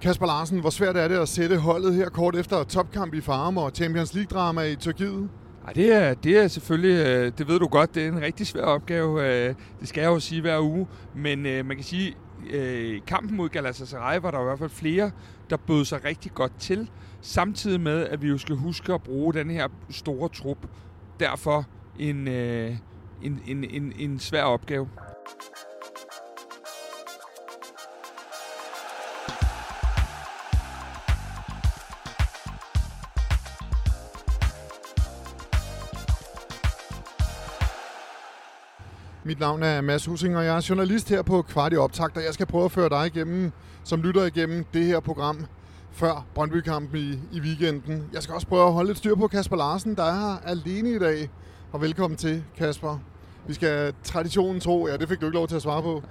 Kasper Larsen, hvor svært er det at sætte holdet her kort efter topkamp i Farum og Champions League-drama i Tyrkiet? Ja, det, er, det er selvfølgelig, øh, det ved du godt, det er en rigtig svær opgave. Øh, det skal jeg jo sige hver uge. Men øh, man kan sige, i kampen mod Galatasaray var der i hvert fald flere, der bød sig rigtig godt til. Samtidig med, at vi jo skal huske at bruge den her store trup. Derfor en, en, en, en, en svær opgave. Mit navn er Mads Husing, og jeg er journalist her på Kvart i Optakt, og jeg skal prøve at føre dig igennem, som lytter igennem det her program før Brøndby-kampen i, i weekenden. Jeg skal også prøve at holde lidt styr på Kasper Larsen, der er her alene i dag. Og velkommen til, Kasper. Vi skal traditionen tro, ja det fik du ikke lov til at svare på.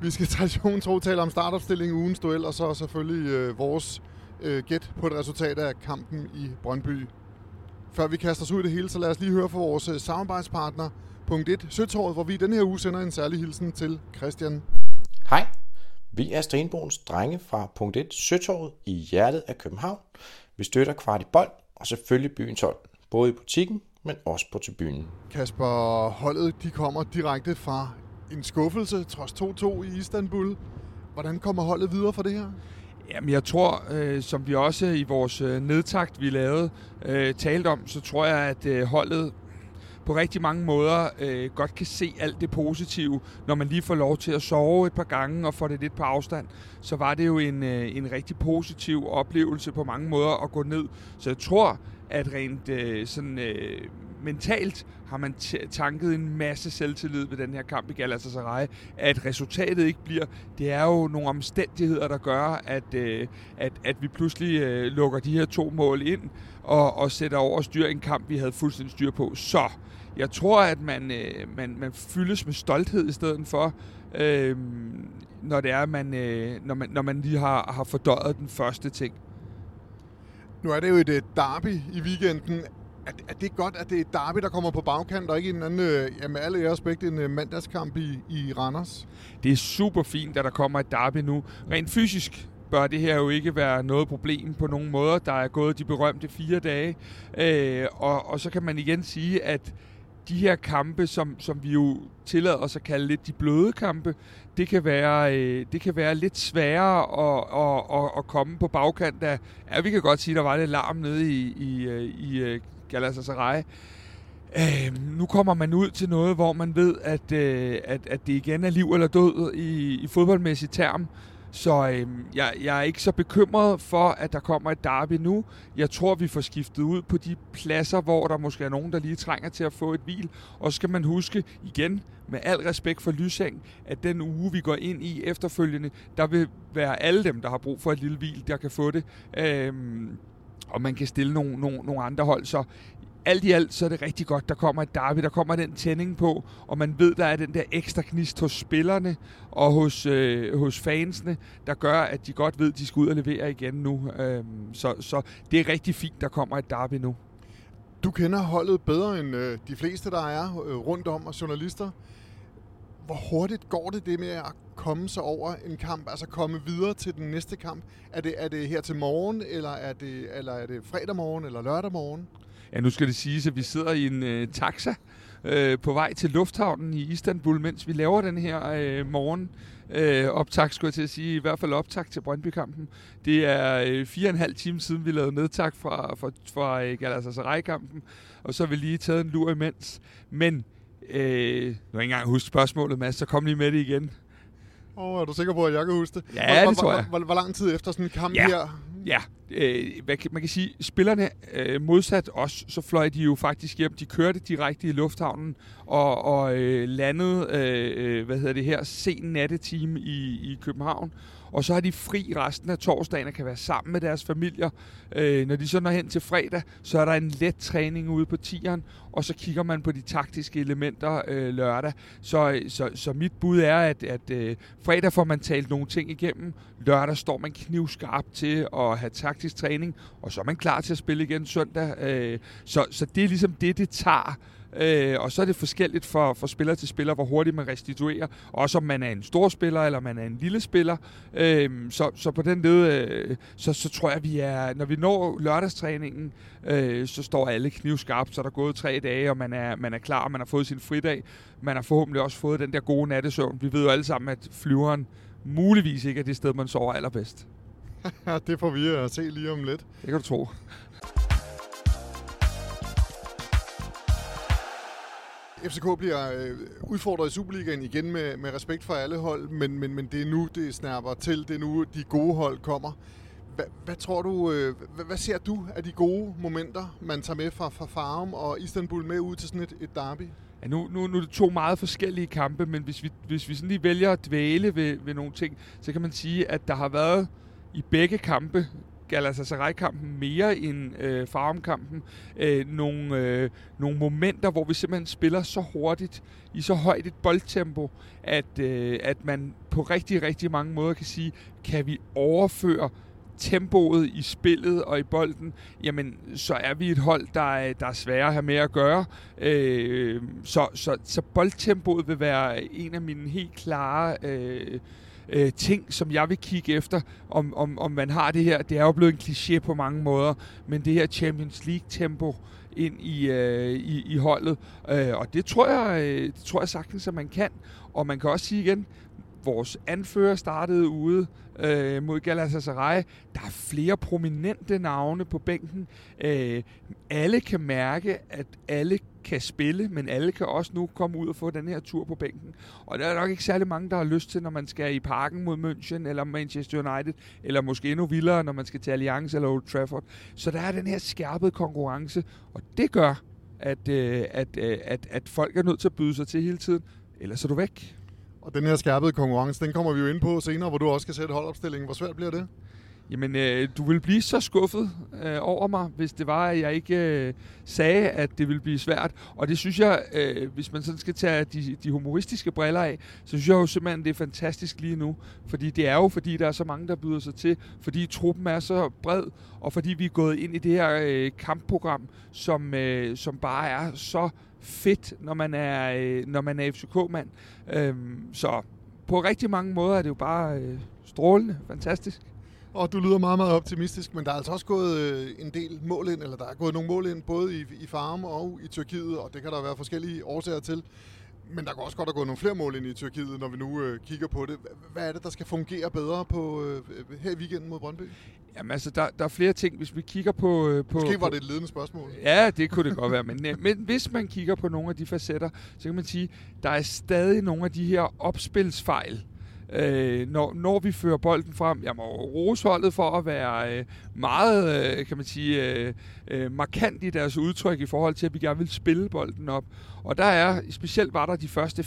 Vi skal traditionen tro tale om startopstilling, ugens duel, og så selvfølgelig øh, vores øh, gæt på et resultat af kampen i Brøndby. Før vi kaster os ud i det hele, så lad os lige høre fra vores øh, samarbejdspartner, Punkt 1, Søtorvet, hvor vi den her uge sender en særlig hilsen til Christian. Hej, vi er Stenbogens drenge fra Punkt 1, Søtorvet i hjertet af København. Vi støtter kvart i bold og selvfølgelig byens hold, både i butikken, men også på tribunen. Kasper, holdet de kommer direkte fra en skuffelse trods 2-2 i Istanbul. Hvordan kommer holdet videre fra det her? Jamen, jeg tror, øh, som vi også i vores øh, nedtakt, vi lavede, øh, talte om, så tror jeg, at øh, holdet på rigtig mange måder øh, godt kan se alt det positive, når man lige får lov til at sove et par gange og få det lidt på afstand, så var det jo en, øh, en rigtig positiv oplevelse på mange måder at gå ned. Så jeg tror, at rent øh, sådan øh, mentalt har man tanket en masse selvtillid ved den her kamp i Galatasaray. At resultatet ikke bliver, det er jo nogle omstændigheder, der gør, at, øh, at, at vi pludselig øh, lukker de her to mål ind og, og sætter over styr en kamp, vi havde fuldstændig styr på. Så jeg tror, at man, øh, man, man fyldes med stolthed i stedet for, øh, når det er, man, øh, når, man, når man lige har, har fordøjet den første ting. Nu er det jo et øh, derby i weekenden. Er, er det godt, at det er et derby, der kommer på bagkant, og ikke en anden, øh, ja, med alle aspekt, en øh, mandagskamp i, i Randers? Det er super fint, at der kommer et derby nu. Rent fysisk bør det her jo ikke være noget problem på nogen måder. Der er gået de berømte fire dage, øh, og, og så kan man igen sige, at de her kampe, som, som vi jo tillader os at kalde lidt de bløde kampe, det kan være, øh, det kan være lidt sværere at, at, at, at komme på bagkant af, ja, vi kan godt sige, der var lidt larm nede i, i, øh, i øh, Galatasaray. Øh, nu kommer man ud til noget, hvor man ved, at, øh, at, at det igen er liv eller død i, i fodboldmæssig term. Så øh, jeg, jeg er ikke så bekymret for, at der kommer et derby nu. Jeg tror, vi får skiftet ud på de pladser, hvor der måske er nogen, der lige trænger til at få et hvil. Og så skal man huske igen, med al respekt for Lysang, at den uge, vi går ind i efterfølgende, der vil være alle dem, der har brug for et lille hvil, der kan få det. Øh, og man kan stille nogle, nogle, nogle andre hold. Så alt i alt, så er det rigtig godt, der kommer et derby, der kommer den tænding på, og man ved, der er den der ekstra knist hos spillerne og hos, øh, hos fansene, der gør, at de godt ved, at de skal ud og levere igen nu. Øh, så, så det er rigtig fint, der kommer et derby nu. Du kender holdet bedre end øh, de fleste, der er øh, rundt om, og journalister. Hvor hurtigt går det det med at komme sig over en kamp, altså komme videre til den næste kamp? Er det, er det her til morgen, eller er det, eller er det fredag morgen, eller lørdag morgen? Ja, nu skal det siges, at vi sidder i en øh, taxa øh, på vej til lufthavnen i Istanbul, mens vi laver den her øh, morgen øh, optag, skulle jeg til at sige, i hvert fald optag til Brøndby-kampen. Det er øh, fire og en halv time siden, vi lavede nedtag fra, fra, fra øh, Galatasaray-kampen, og så har vi lige taget en lur imens. Men, øh, nu har jeg ikke engang husket spørgsmålet, Mads, så kom lige med det igen. Åh, oh, er du sikker på, at jeg kan huske det? Ja, hvor, det tror jeg. Hvor, hvor, hvor lang tid efter sådan en kamp ja. her? Ja, øh, man kan sige, spillerne øh, modsat os, så fløj de jo faktisk hjem. De kørte direkte i lufthavnen og, og øh, landede, øh, øh, hvad hedder det her, sen nattetime i, i København og så har de fri resten af torsdagen og kan være sammen med deres familier. Øh, når de så når hen til fredag, så er der en let træning ude på tieren, og så kigger man på de taktiske elementer øh, lørdag. Så, så, så mit bud er, at, at øh, fredag får man talt nogle ting igennem, lørdag står man knivskarp til at have taktisk træning, og så er man klar til at spille igen søndag. Øh, så, så det er ligesom det, det tager Øh, og så er det forskelligt for, for spiller til spiller, hvor hurtigt man restituerer. Også om man er en stor spiller, eller man er en lille spiller. Øh, så, så på den led, øh, så, så tror jeg, vi er, når vi når lørdagstræningen, øh, så står alle knivskarpt, så er der gået tre dage, og man er, man er klar, man har fået sin fridag. Man har forhåbentlig også fået den der gode nattesøvn. Vi ved jo alle sammen, at flyveren muligvis ikke er det sted, man sover allerbedst. det får vi at se lige om lidt. Det kan du tro. FCK bliver øh, udfordret i Superligaen igen med, med respekt for alle hold, men, men, men det er nu, det snærper til. Det er nu, de gode hold kommer. Hvad, hvad tror du, øh, hvad, hvad ser du af de gode momenter, man tager med fra, fra Farum og Istanbul med ud til sådan et, et derby? Ja, nu, nu, nu er det to meget forskellige kampe, men hvis vi, hvis vi sådan lige vælger at dvæle ved, ved nogle ting, så kan man sige, at der har været i begge kampe Galatasaray-kampen mere end øh, Farum-kampen. Øh, nogle, øh, nogle momenter, hvor vi simpelthen spiller så hurtigt, i så højt et boldtempo, at, øh, at man på rigtig, rigtig mange måder kan sige, kan vi overføre tempoet i spillet og i bolden, jamen så er vi et hold, der er, der er svære at have med at gøre. Øh, så, så, så boldtempoet vil være en af mine helt klare øh, øh, ting, som jeg vil kigge efter, om, om, om man har det her. Det er jo blevet en kliché på mange måder, men det her Champions League-tempo ind i, øh, i, i holdet, øh, og det tror, jeg, øh, det tror jeg sagtens, at man kan. Og man kan også sige igen, vores anfører startede ude øh, mod Galatasaray. Der er flere prominente navne på bænken. Øh, alle kan mærke, at alle kan spille, men alle kan også nu komme ud og få den her tur på bænken. Og der er nok ikke særlig mange, der har lyst til, når man skal i parken mod München, eller Manchester United, eller måske endnu vildere, når man skal til Allianz eller Old Trafford. Så der er den her skærpede konkurrence, og det gør, at, øh, at, øh, at, at folk er nødt til at byde sig til hele tiden, ellers er du væk. Og den her skærpede konkurrence, den kommer vi jo ind på senere, hvor du også skal sætte holdopstillingen. Hvor svært bliver det? Jamen, øh, du ville blive så skuffet øh, over mig, hvis det var, at jeg ikke øh, sagde, at det ville blive svært. Og det synes jeg, øh, hvis man sådan skal tage de, de humoristiske briller af, så synes jeg jo simpelthen, det er fantastisk lige nu. Fordi det er jo, fordi der er så mange, der byder sig til. Fordi truppen er så bred, og fordi vi er gået ind i det her øh, kampprogram, som, øh, som bare er så fedt, når man er, øh, når man er FCK-mand. Øh, så på rigtig mange måder er det jo bare øh, strålende, fantastisk. Og du lyder meget, meget optimistisk, men der er altså også gået øh, en del mål ind, eller der er gået nogle mål ind, både i, i Farm og i Tyrkiet, og det kan der være forskellige årsager til. Men der kan også godt have gået nogle flere mål ind i Tyrkiet, når vi nu øh, kigger på det. Hvad er det, der skal fungere bedre på øh, her i weekenden mod Brøndby? Jamen altså, der, der er flere ting, hvis vi kigger på... Øh, på Måske var det et ledende spørgsmål. Ja, det kunne det godt være, men, øh, men hvis man kigger på nogle af de facetter, så kan man sige, der er stadig nogle af de her opspilsfejl, øh, når, når vi fører bolden frem. Jeg må rose holdet for at være øh, meget, øh, kan man sige, øh, øh, markant i deres udtryk i forhold til, at vi gerne vil spille bolden op. Og der er, specielt var der de første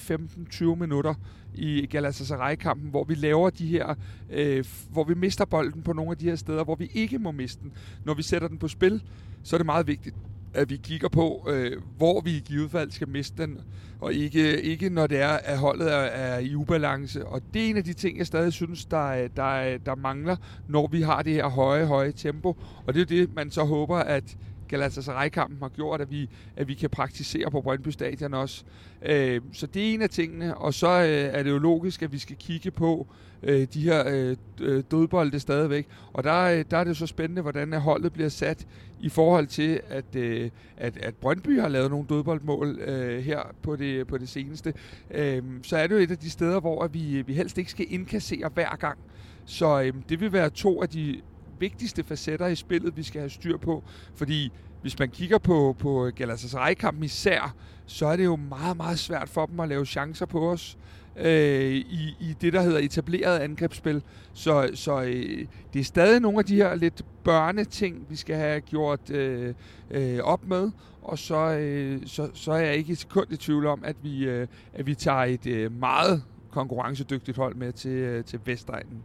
15-20 minutter i Galatasaray-kampen, hvor vi laver de her, øh, hvor vi mister bolden på nogle af de her steder, hvor vi ikke må miste den. Når vi sætter den på spil, så er det meget vigtigt, at vi kigger på, øh, hvor vi i givet fald skal miste den, og ikke, ikke når det er, at holdet er, er i ubalance. Og det er en af de ting, jeg stadig synes, der, der, der mangler, når vi har det her høje, høje tempo. Og det er det, man så håber, at Galatasaray-kampen har gjort, at vi, at vi kan praktisere på Brøndby Stadion også. Øh, så det er en af tingene, og så øh, er det jo logisk, at vi skal kigge på øh, de her øh, øh dødbolde stadigvæk. Og der, øh, der er det jo så spændende, hvordan holdet bliver sat i forhold til, at, øh, at, at Brøndby har lavet nogle dødboldmål øh, her på det, på det seneste. Øh, så er det jo et af de steder, hvor vi, vi helst ikke skal indkassere hver gang. Så øh, det vil være to af de vigtigste facetter i spillet, vi skal have styr på. Fordi hvis man kigger på, på Galatasaray-kampen især, så er det jo meget, meget svært for dem at lave chancer på os øh, i, i det, der hedder etableret angrebsspil. Så, så øh, det er stadig nogle af de her lidt børneting, vi skal have gjort øh, øh, op med. Og så, øh, så, så er jeg ikke et sekund i tvivl om, at vi, øh, at vi tager et øh, meget konkurrencedygtigt hold med til, øh, til Vestegnen.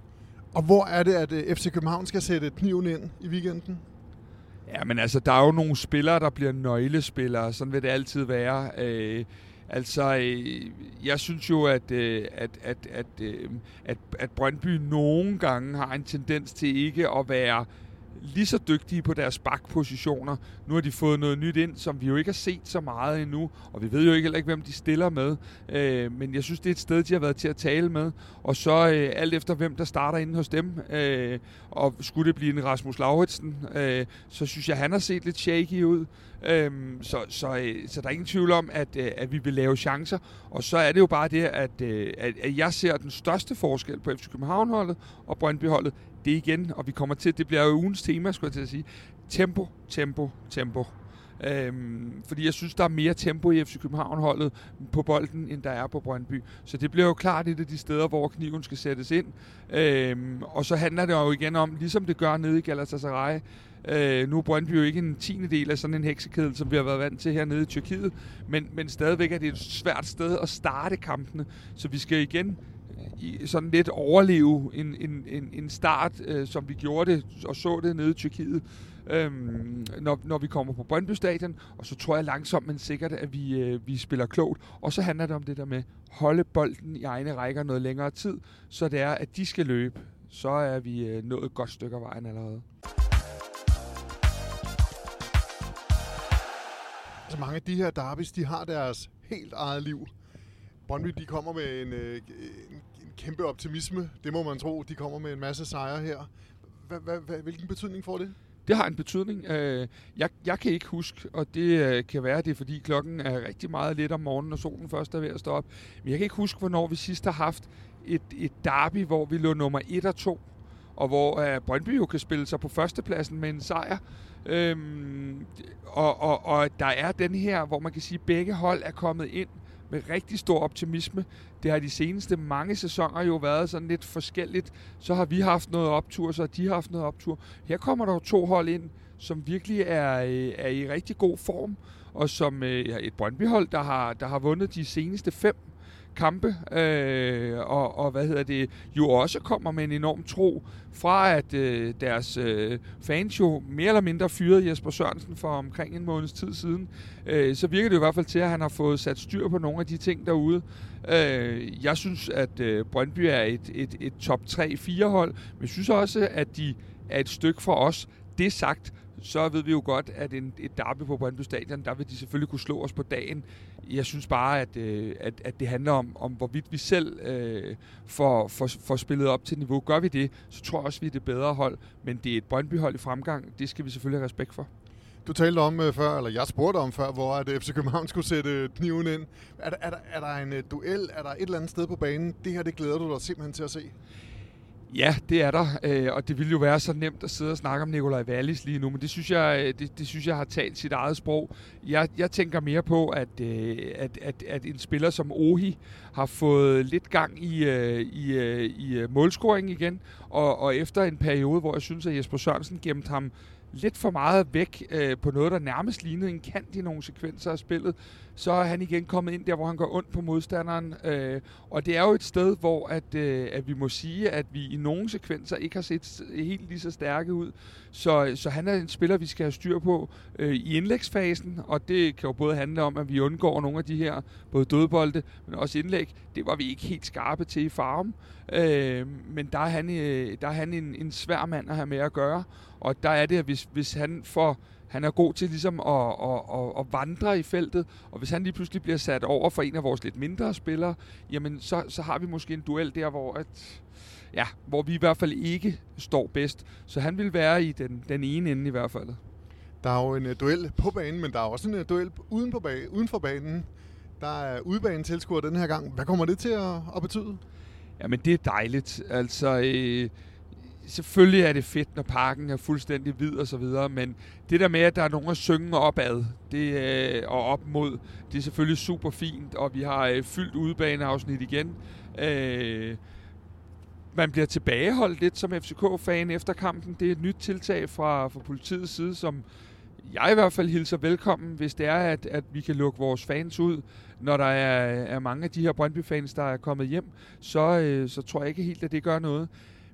Og hvor er det, at øh, FC København skal sætte kniven ind i weekenden? Ja, men altså, der er jo nogle spillere, der bliver nøglespillere. Sådan vil det altid være. Øh, altså, øh, jeg synes jo, at, øh, at, at, at, øh, at, at Brøndby nogle gange har en tendens til ikke at være lige så dygtige på deres bakpositioner. Nu har de fået noget nyt ind, som vi jo ikke har set så meget endnu, og vi ved jo ikke heller ikke, hvem de stiller med. Øh, men jeg synes, det er et sted, de har været til at tale med. Og så øh, alt efter, hvem der starter inde hos dem, øh, og skulle det blive en Rasmus Lauritsen, øh, så synes jeg, han har set lidt shaky ud. Øhm, så, så, øh, så der er ingen tvivl om, at, øh, at vi vil lave chancer. Og så er det jo bare det, at, øh, at, at jeg ser den største forskel på FC København-holdet og Brøndby-holdet. Det igen, og vi kommer til, det bliver jo ugens tema, skulle jeg til at sige. Tempo, tempo, tempo. Øhm, fordi jeg synes, der er mere tempo i FC København-holdet på bolden, end der er på Brøndby. Så det bliver jo klart et af de steder, hvor kniven skal sættes ind. Øhm, og så handler det jo igen om, ligesom det gør nede i Galatasaray, Øh, nu er Brøndby jo ikke en tiende del af sådan en heksekedel, som vi har været vant til hernede i Tyrkiet, men, men stadigvæk er det et svært sted at starte kampene, så vi skal igen øh, i sådan lidt overleve en, en, en, en start, øh, som vi gjorde det og så det nede i Tyrkiet, øhm, når, når vi kommer på Brøndby Stadion. Og så tror jeg langsomt, men sikkert, at vi, øh, vi spiller klogt. Og så handler det om det der med holde bolden i egne rækker noget længere tid, så det er, at de skal løbe. Så er vi øh, nået et godt stykke af vejen allerede. Altså mange af de her derbys, de har deres helt eget liv. Brøndby, de kommer med en, øh, en, en kæmpe optimisme. Det må man tro. De kommer med en masse sejre her. Hva, hva, hvilken betydning får det? Det har en betydning. Øh, jeg, jeg kan ikke huske, og det øh, kan være, det er fordi klokken er rigtig meget lidt om morgenen, og solen først er ved at stå op. Men jeg kan ikke huske, hvornår vi sidst har haft et, et derby, hvor vi lå nummer 1 og 2, og hvor øh, Brøndby jo kan spille sig på førstepladsen med en sejr. Øhm, og, og, og der er den her, hvor man kan sige, at begge hold er kommet ind med rigtig stor optimisme. Det har de seneste mange sæsoner jo været sådan lidt forskelligt. Så har vi haft noget optur, så har de haft noget optur. Her kommer der jo to hold ind, som virkelig er, øh, er i rigtig god form, og som øh, ja, et Brøndby-hold, der har, der har vundet de seneste fem kampe, øh, og, og hvad hedder det, jo også kommer med en enorm tro fra, at øh, deres øh, fans jo mere eller mindre fyrede Jesper Sørensen for omkring en måneds tid siden, øh, så virker det i hvert fald til, at han har fået sat styr på nogle af de ting derude. Øh, jeg synes, at øh, Brøndby er et, et, et top 3-4 hold, men jeg synes også, at de er et stykke fra os. Det sagt, så ved vi jo godt, at en, et derby på Brøndby Stadion, der vil de selvfølgelig kunne slå os på dagen. Jeg synes bare, at, øh, at, at det handler om, om hvorvidt vi selv øh, får, får, får spillet op til niveau. Gør vi det, så tror jeg også, at vi er det bedre hold. Men det er et Brøndby-hold i fremgang. Det skal vi selvfølgelig have respekt for. Du talte om uh, før, eller jeg spurgte om før, hvor at øh, FC København skulle sætte øh, kniven ind. Er der, er der, er der en uh, duel? Er der et eller andet sted på banen? Det her, det glæder du dig simpelthen til at se. Ja, det er der, øh, og det ville jo være så nemt at sidde og snakke om Nikolaj Wallis lige nu, men det synes jeg, øh, det, det synes jeg har talt sit eget sprog. Jeg, jeg tænker mere på, at, øh, at, at, at en spiller som Ohi har fået lidt gang i, øh, i, øh, i målscoring igen, og, og efter en periode, hvor jeg synes, at Jesper Sørensen gemte ham lidt for meget væk øh, på noget, der nærmest lignede en kant i nogle sekvenser af spillet, så er han igen kommet ind der, hvor han går ondt på modstanderen. Øh, og det er jo et sted, hvor at, øh, at vi må sige, at vi i nogle sekvenser ikke har set helt lige så stærke ud. Så, så han er en spiller, vi skal have styr på øh, i indlægsfasen, og det kan jo både handle om, at vi undgår nogle af de her både dødbolde, men også indlæg. Det var vi ikke helt skarpe til i farm. Øh, men der er han, øh, der er han en, en svær mand at have med at gøre, og der er det, at hvis, hvis han får han er god til ligesom at, at, at, at vandre i feltet, og hvis han lige pludselig bliver sat over for en af vores lidt mindre spillere, jamen så, så har vi måske en duel der, hvor, at, ja, hvor vi i hvert fald ikke står bedst. Så han vil være i den, den ene ende i hvert fald. Der er jo en uh, duel på banen, men der er også en uh, duel uden, på bag, uden for banen. Der er udbanen tilskuer den her gang. Hvad kommer det til at, at betyde? Jamen, det er dejligt. Altså, øh, selvfølgelig er det fedt, når parken er fuldstændig hvid og så videre, men det der med, at der er nogen at synge opad det, øh, og op mod, det er selvfølgelig super fint, og vi har øh, fyldt udebaneafsnit igen. Øh, man bliver tilbageholdt lidt som FCK-fan efter kampen. Det er et nyt tiltag fra, fra politiets side, som jeg i hvert fald hilser velkommen, hvis det er, at, at vi kan lukke vores fans ud, når der er, er mange af de her Brøndby-fans, der er kommet hjem, så, øh, så tror jeg ikke helt, at det gør noget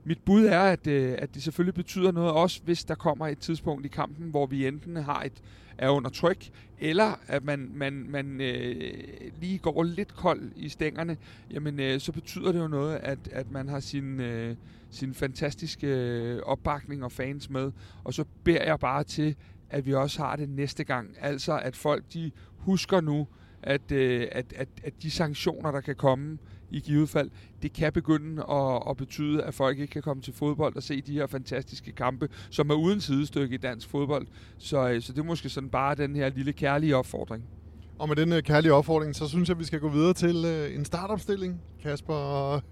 mit bud er, at, øh, at det selvfølgelig betyder noget også, hvis der kommer et tidspunkt i kampen, hvor vi enten har et er under tryk, eller at man, man, man øh, lige går lidt kold i stængerne, jamen øh, så betyder det jo noget, at, at man har sin, øh, sin fantastiske øh, opbakning og fans med. Og så beder jeg bare til, at vi også har det næste gang. Altså at folk de husker nu, at, øh, at, at, at de sanktioner, der kan komme i givet fald, det kan begynde at, at betyde, at folk ikke kan komme til fodbold og se de her fantastiske kampe, som er uden sidestykke i dansk fodbold. Så, øh, så det er måske sådan bare den her lille kærlige opfordring. Og med den uh, kærlige opfordring, så synes jeg, at vi skal gå videre til uh, en startopstilling, Kasper. Og,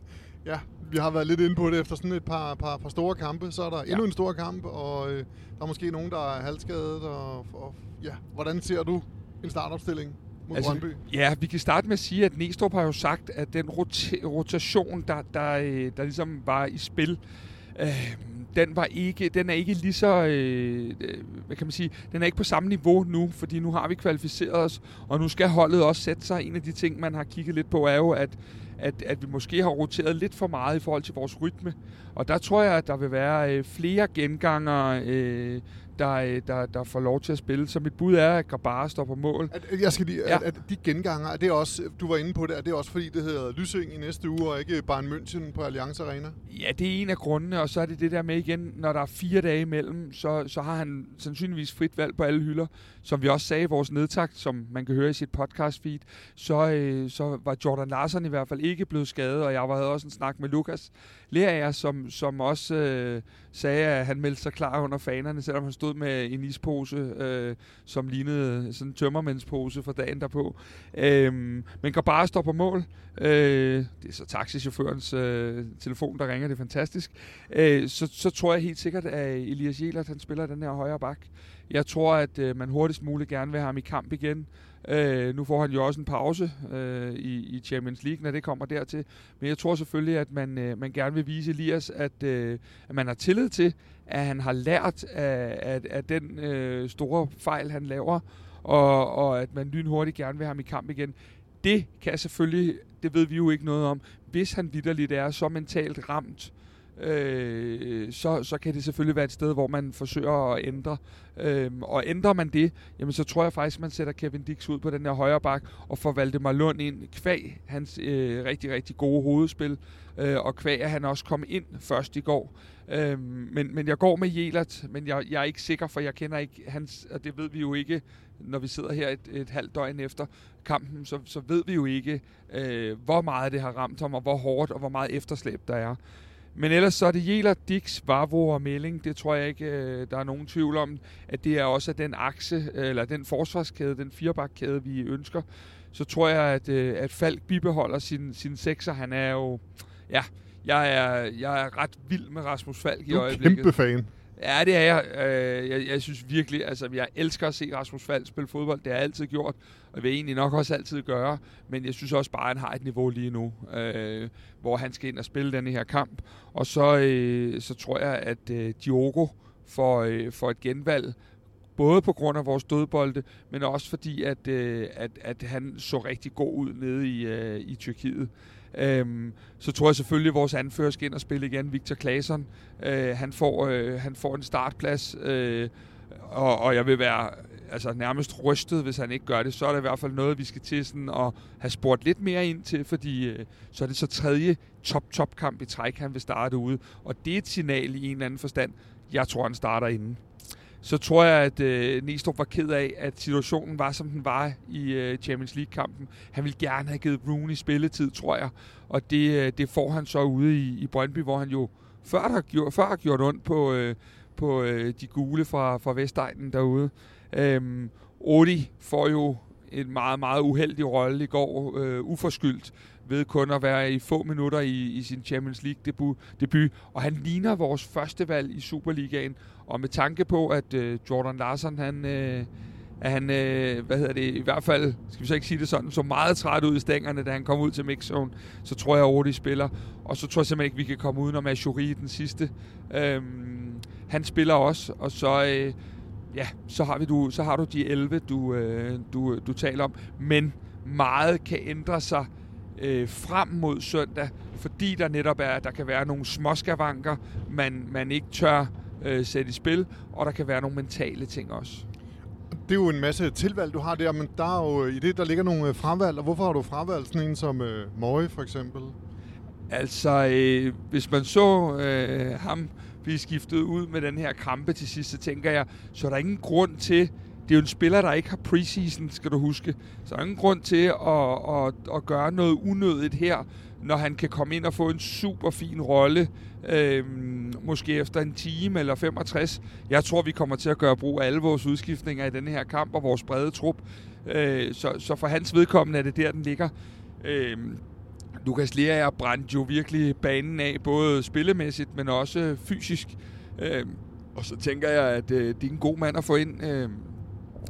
ja, vi har været lidt inde på det efter sådan et par, par, par store kampe. Så er der ja. endnu en stor kamp, og der er måske nogen, der er halvskadet. Og, og, ja, hvordan ser du en startopstilling? Mod altså, Brøndby? Ja, vi kan starte med at sige, at Næstrup har jo sagt, at den rota- rotation, der, der, øh, der ligesom var i spil, øh, den, var ikke, den er ikke lige så, øh, øh, hvad kan man sige, den er ikke på samme niveau nu, fordi nu har vi kvalificeret os, og nu skal holdet også sætte sig. En af de ting, man har kigget lidt på, er jo, at, at, at vi måske har roteret lidt for meget i forhold til vores rytme. Og der tror jeg, at der vil være øh, flere genganger, øh, der, øh, der, der får lov til at spille. Så mit bud er, at Grabara står på mål. At, jeg skal lige, ja. at, at de genganger, er det også, du var inde på det, er det også fordi, det hedder Lysing i næste uge, og ikke Bayern München på Allianz Arena? Ja, det er en af grundene, og så er det det der med igen, når der er fire dage imellem, så, så har han sandsynligvis frit valg på alle hylder. Som vi også sagde i vores nedtakt, som man kan høre i sit podcast feed, så, øh, så var Jordan Larsen i hvert fald ikke blevet skadet, og jeg havde også en snak med Lukas Lerager, som, som også øh, sagde, at han meldte sig klar under fanerne, selvom han stod med en ispose, øh, som lignede sådan en tømmermændspose for dagen derpå. Øh, men går bare stå på mål. Øh, det er så taxichaufførens øh, telefon, der ringer, det er fantastisk. Øh, så, så tror jeg helt sikkert, at Elias Jelert, han spiller den her højre bak. Jeg tror, at øh, man hurtigst muligt gerne vil have ham i kamp igen. Øh, nu får han jo også en pause øh, i, i Champions League, når det kommer dertil. Men jeg tror selvfølgelig, at man, øh, man gerne vil vise Elias, at, øh, at man har tillid til, at han har lært af, af, af den øh, store fejl, han laver, og, og at man lynhurtigt gerne vil have ham i kamp igen. Det kan selvfølgelig, det ved vi jo ikke noget om, hvis han vidderligt er så mentalt ramt, øh, så, så kan det selvfølgelig være et sted, hvor man forsøger at ændre. Øh, og ændrer man det, jamen så tror jeg faktisk, man sætter Kevin Dix ud på den her højre bak, og får Valdemar Lund ind kvæg hans øh, rigtig, rigtig gode hovedspil, øh, og kvæg at han også kom ind først i går. Øh, men, men jeg går med Jelert, men jeg, jeg er ikke sikker, for jeg kender ikke hans, og det ved vi jo ikke, når vi sidder her et, et halvt døgn efter kampen, så, så ved vi jo ikke, øh, hvor meget det har ramt ham, og hvor hårdt, og hvor meget efterslæb der er. Men ellers så er det Jæler, Dix, Vavro og Melling. Det tror jeg ikke, øh, der er nogen tvivl om, at det er også den akse, eller den forsvarskæde, den firebakkæde, vi ønsker. Så tror jeg, at, øh, at Falk bibeholder sin, sin sekser. Han er jo... Ja, jeg er, jeg er ret vild med Rasmus Falk i øjeblikket. kæmpe fan. Ja, det er jeg. Øh, jeg. Jeg synes virkelig, altså jeg elsker at se Rasmus Fald spille fodbold. Det har jeg altid gjort, og vil egentlig nok også altid gøre. Men jeg synes også bare, at han har et niveau lige nu, øh, hvor han skal ind og spille denne her kamp. Og så, øh, så tror jeg, at øh, Diogo får, øh, får et genvalg, både på grund af vores dødbolde, men også fordi, at, øh, at, at han så rigtig god ud nede i, øh, i Tyrkiet. Øhm, så tror jeg selvfølgelig, at vores anfører skal ind og spille igen, Victor Claesson. Øh, han, får, øh, han får en startplads, øh, og, og jeg vil være altså, nærmest rystet, hvis han ikke gør det. Så er det i hvert fald noget, vi skal til sådan at have spurgt lidt mere ind til, fordi øh, så er det så tredje top-top-kamp i træk, han vil starte ude. Og det er et signal i en eller anden forstand. Jeg tror, han starter inden så tror jeg, at øh, Næstrup var ked af, at situationen var, som den var i øh, Champions League-kampen. Han ville gerne have givet Rooney spilletid, tror jeg. Og det, øh, det får han så ude i, i Brøndby, hvor han jo før har gjort, før har gjort ondt på, øh, på øh, de gule fra, fra Vestegnen derude. Øhm, Odi får jo en meget, meget uheldig rolle i går, øh, uforskyldt, ved kun at være i få minutter i, i sin Champions League debut, debut. Og han ligner vores første valg i Superligaen. Og med tanke på, at øh, Jordan Larsen, han, øh, at han øh, hvad hedder det, i hvert fald, skal vi så ikke sige det sådan, så meget træt ud i stængerne, da han kom ud til mixzone, så tror jeg, at spiller. Og så tror jeg simpelthen ikke, vi kan komme udenom Ashuri den sidste. Øhm, han spiller også, og så... Øh, ja, så har, vi du, så har du de 11, du, øh, du, du taler om. Men meget kan ændre sig øh, frem mod søndag, fordi der netop er, der kan være nogle småskavanker, man, man ikke tør øh, sætte i spil, og der kan være nogle mentale ting også. Det er jo en masse tilvalg, du har der, men der er jo, i det, der ligger nogle øh, fravalg, og hvorfor har du fravalgt sådan en som øh, Møje for eksempel? Altså, øh, hvis man så øh, ham blive skiftet ud med den her krampe til sidst, så tænker jeg, så er der ingen grund til, det er jo en spiller, der ikke har preseason, skal du huske. Så der er ingen grund til at, at, at gøre noget unødigt her, når han kan komme ind og få en super fin rolle, øh, måske efter en time eller 65. Jeg tror, vi kommer til at gøre brug af alle vores udskiftninger i denne her kamp og vores brede trup. Øh, så, så for hans vedkommende er det der, den ligger. Øh, Lukas Lea brændte jo virkelig banen af, både spillemæssigt, men også fysisk. Øh, og så tænker jeg, at øh, det er en god mand at få ind øh,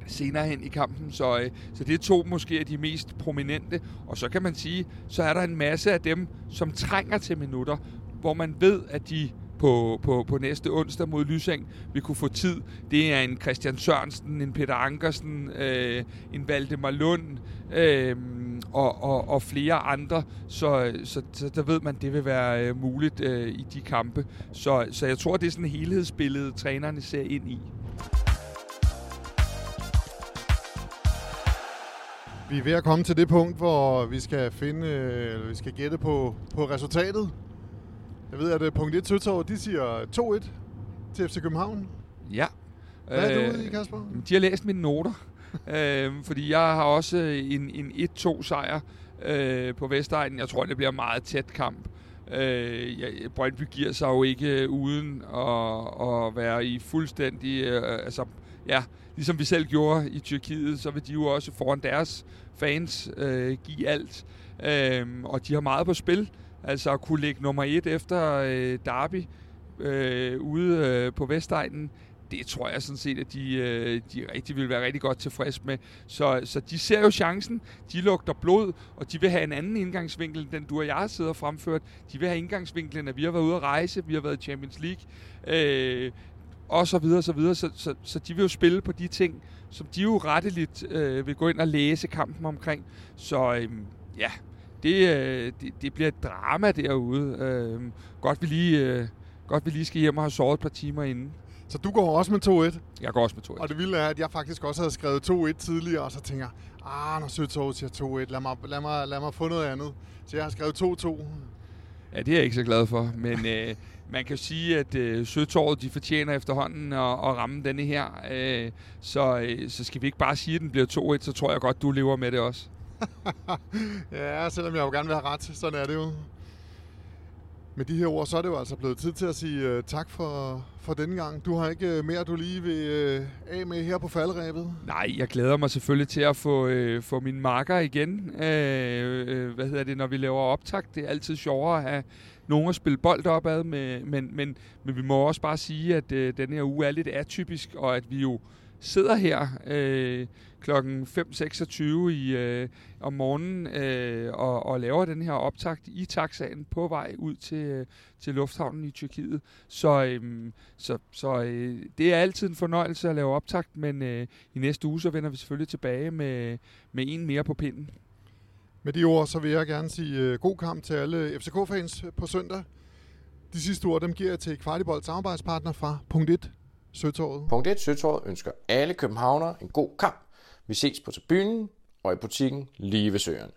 senere hen i kampen. Så, øh, så det er to måske af de mest prominente. Og så kan man sige, så er der en masse af dem, som trænger til minutter, hvor man ved, at de på, på, på næste onsdag mod Lysing vil kunne få tid. Det er en Christian Sørensen, en Peter Ankersen, øh, en Valdemar Lund øh, og, og, og flere andre. Så, så, så der ved man, det vil være øh, muligt øh, i de kampe. Så, så jeg tror, det er sådan et helhedsbillede, trænerne ser ind i. Vi er ved at komme til det punkt, hvor vi skal finde, eller vi skal gætte på, på resultatet. Jeg ved, at øh, punkt 1 Søtorv, de siger 2-1 til FC København. Ja. Hvad er du ude i, Kasper? De har læst mine noter. øh, fordi jeg har også en, en 1-2 sejr øh, på Vestegnen. Jeg tror, det bliver en meget tæt kamp. Øh, ja, Brøndby giver sig jo ikke uden at, at være i fuldstændig... Øh, altså, ja, ligesom vi selv gjorde i Tyrkiet, så vil de jo også foran deres fans øh, give alt. Øh, og de har meget på spil. Altså at kunne ligge nummer et efter øh, Derby øh, ude øh, på Vestegnen, det tror jeg sådan set, at de, øh, de rigtig vil være rigtig godt tilfredse med. Så, så de ser jo chancen, de lugter blod, og de vil have en anden indgangsvinkel, end den du og jeg sidder og fremført. De vil have indgangsvinklen, at vi har været ude at rejse, vi har været i Champions League, øh, og så videre, så videre. Så, så, så de vil jo spille på de ting, som de jo retteligt øh, vil gå ind og læse kampen omkring. Så øh, ja, det, øh, det, det bliver et drama derude. Øh, godt, vi lige, øh, godt vi lige skal hjem og have sovet et par timer inden. Så du går også med 2-1? Jeg går også med 2-1. Og det vilde er, at jeg faktisk også havde skrevet 2-1 tidligere, og så tænker jeg, ah, når Søtorv siger 2-1, lad mig, lad, mig, lad mig få noget andet. Så jeg har skrevet 2-2. Ja, det er jeg ikke så glad for, men øh, man kan sige, at øh, Søtorvet, de fortjener efterhånden at, at ramme denne her. Øh, så, øh, så skal vi ikke bare sige, at den bliver 2-1, så tror jeg godt, du lever med det også. ja, selvom jeg jo gerne vil have ret, sådan er det jo. Med de her ord, så er det jo altså blevet tid til at sige uh, tak for, for denne gang. Du har ikke øh, mere, du lige vil uh, af med her på faldrebet? Nej, jeg glæder mig selvfølgelig til at få, uh, få mine marker igen. Uh, uh, hvad hedder det, når vi laver optag? Det er altid sjovere at have nogen at spille bold opad med, men, men, men vi må også bare sige, at uh, den her uge er lidt atypisk, og at vi jo sidder her øh, klokken 5.26 i, øh, om morgenen øh, og, og laver den her optakt i taxaen på vej ud til, øh, til lufthavnen i Tyrkiet. Så, øh, så, så øh, det er altid en fornøjelse at lave optakt, men øh, i næste uge så vender vi selvfølgelig tilbage med, med en mere på pinden. Med de ord, så vil jeg gerne sige øh, god kamp til alle FCK-fans på søndag. De sidste ord, dem giver jeg til Kvartibold samarbejdspartner fra punkt 1 Søtorvet. Punkt 1. Søtorvet ønsker alle københavnere en god kamp. Vi ses på tribunen og i butikken lige ved søerne.